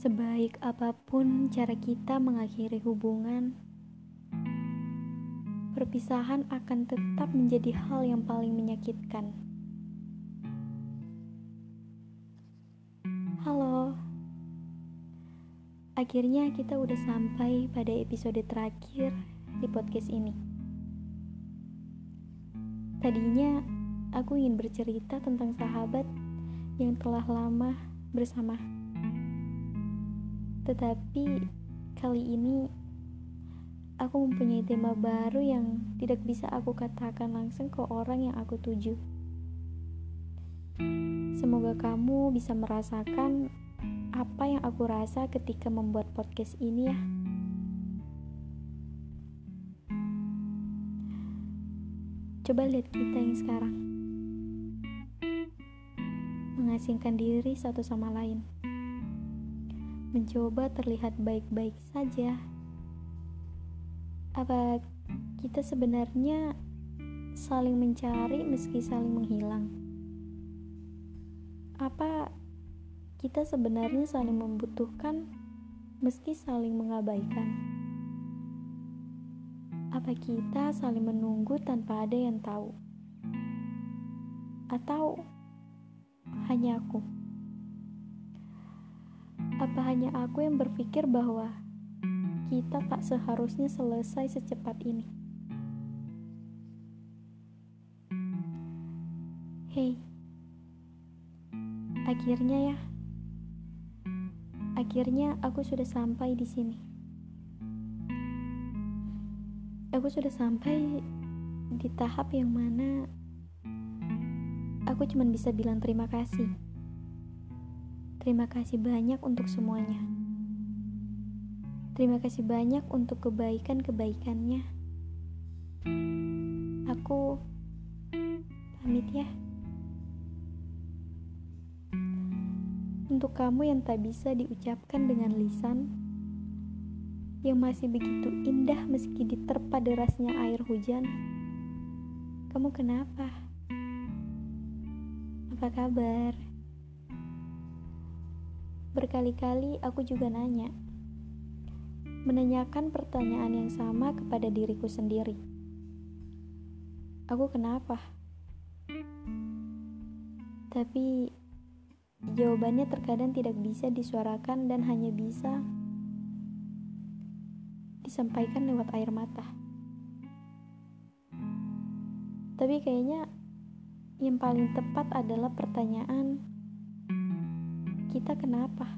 Sebaik apa pun cara kita mengakhiri hubungan, perpisahan akan tetap menjadi hal yang paling menyakitkan. Halo, akhirnya kita udah sampai pada episode terakhir di podcast ini. Tadinya aku ingin bercerita tentang sahabat yang telah lama bersama. Tetapi kali ini aku mempunyai tema baru yang tidak bisa aku katakan langsung ke orang yang aku tuju. Semoga kamu bisa merasakan apa yang aku rasa ketika membuat podcast ini ya. Coba lihat kita yang sekarang. Mengasingkan diri satu sama lain mencoba terlihat baik-baik saja. Apa kita sebenarnya saling mencari meski saling menghilang? Apa kita sebenarnya saling membutuhkan meski saling mengabaikan? Apa kita saling menunggu tanpa ada yang tahu? Atau hanya aku? Apa hanya aku yang berpikir bahwa kita tak seharusnya selesai secepat ini? Hei, akhirnya ya, akhirnya aku sudah sampai di sini. Aku sudah sampai di tahap yang mana aku cuma bisa bilang terima kasih. Terima kasih banyak untuk semuanya. Terima kasih banyak untuk kebaikan-kebaikannya. Aku pamit ya. Untuk kamu yang tak bisa diucapkan dengan lisan, yang masih begitu indah meski diterpa derasnya air hujan, kamu kenapa? Apa kabar? Berkali-kali aku juga nanya, menanyakan pertanyaan yang sama kepada diriku sendiri. Aku kenapa? Tapi jawabannya terkadang tidak bisa disuarakan dan hanya bisa disampaikan lewat air mata. Tapi kayaknya yang paling tepat adalah pertanyaan kita kenapa?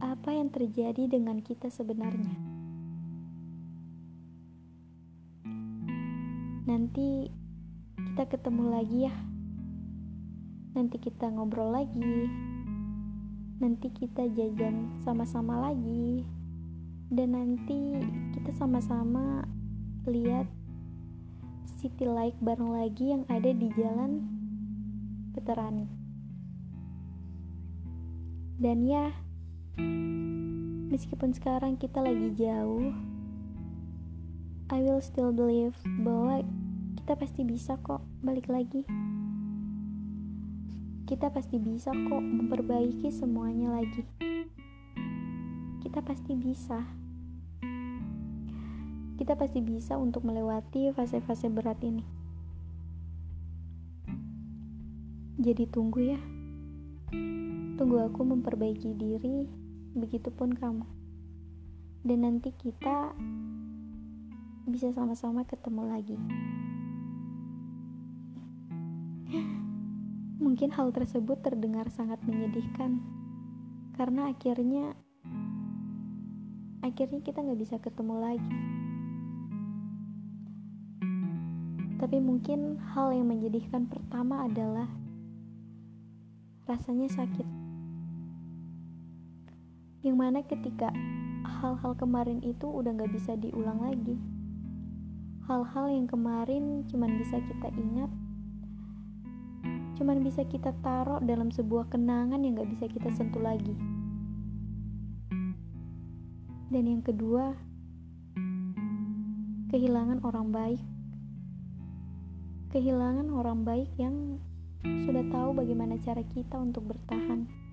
Apa yang terjadi dengan kita sebenarnya? Nanti kita ketemu lagi ya. Nanti kita ngobrol lagi. Nanti kita jajan sama-sama lagi. Dan nanti kita sama-sama lihat city light bareng lagi yang ada di jalan Veterani. Dan ya, meskipun sekarang kita lagi jauh, I will still believe bahwa kita pasti bisa kok balik lagi. Kita pasti bisa kok memperbaiki semuanya lagi. Kita pasti bisa. Kita pasti bisa untuk melewati fase-fase berat ini. Jadi tunggu ya. Tunggu aku memperbaiki diri, begitupun kamu. Dan nanti kita bisa sama-sama ketemu lagi. Mungkin hal tersebut terdengar sangat menyedihkan, karena akhirnya akhirnya kita nggak bisa ketemu lagi. Tapi mungkin hal yang menyedihkan pertama adalah rasanya sakit. Yang mana ketika hal-hal kemarin itu udah gak bisa diulang lagi. Hal-hal yang kemarin cuman bisa kita ingat cuman bisa kita taruh dalam sebuah kenangan yang gak bisa kita sentuh lagi. Dan yang kedua kehilangan orang baik. Kehilangan orang baik yang sudah tahu bagaimana cara kita untuk bertahan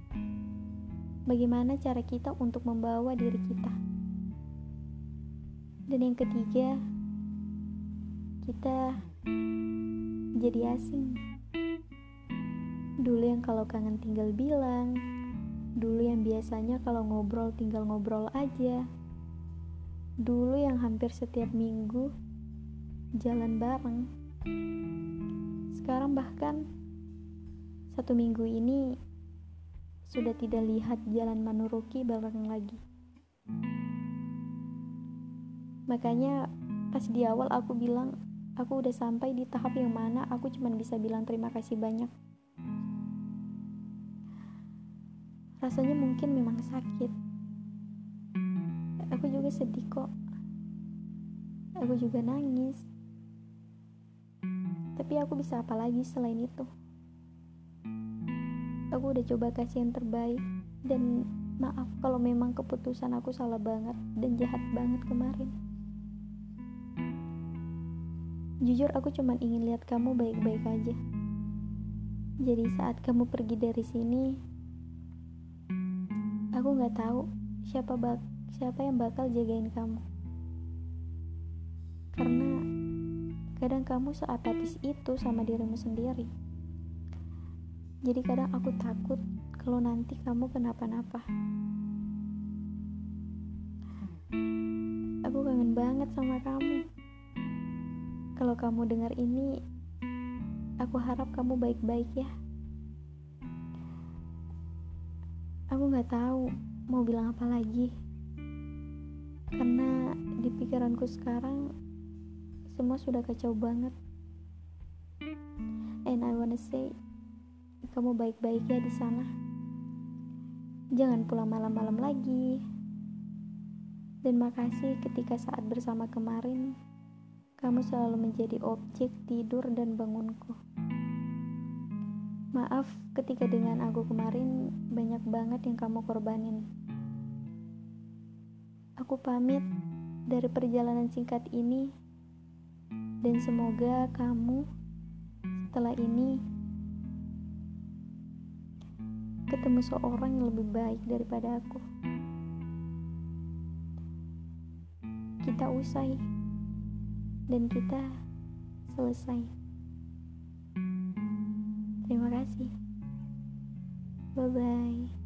bagaimana cara kita untuk membawa diri kita. Dan yang ketiga, kita jadi asing. Dulu yang kalau kangen tinggal bilang, dulu yang biasanya kalau ngobrol tinggal ngobrol aja. Dulu yang hampir setiap minggu jalan bareng. Sekarang bahkan satu minggu ini sudah tidak lihat jalan Manuruki bareng lagi. Makanya pas di awal aku bilang aku udah sampai di tahap yang mana aku cuma bisa bilang terima kasih banyak. Rasanya mungkin memang sakit. Aku juga sedih kok. Aku juga nangis. Tapi aku bisa apa lagi selain itu? Aku udah coba kasih yang terbaik dan maaf kalau memang keputusan aku salah banget dan jahat banget kemarin. Jujur aku cuma ingin lihat kamu baik-baik aja. Jadi saat kamu pergi dari sini, aku nggak tahu siapa bak siapa yang bakal jagain kamu. Karena kadang kamu seapatis itu sama dirimu sendiri. Jadi kadang aku takut kalau nanti kamu kenapa-napa. Aku kangen banget sama kamu. Kalau kamu dengar ini, aku harap kamu baik-baik ya. Aku gak tahu mau bilang apa lagi. Karena di pikiranku sekarang semua sudah kacau banget. And I wanna say kamu baik-baik ya di sana. Jangan pulang malam-malam lagi. Dan makasih ketika saat bersama kemarin, kamu selalu menjadi objek tidur dan bangunku. Maaf ketika dengan aku kemarin banyak banget yang kamu korbanin. Aku pamit dari perjalanan singkat ini dan semoga kamu setelah ini ketemu seorang yang lebih baik daripada aku. Kita usai dan kita selesai. Terima kasih. Bye bye.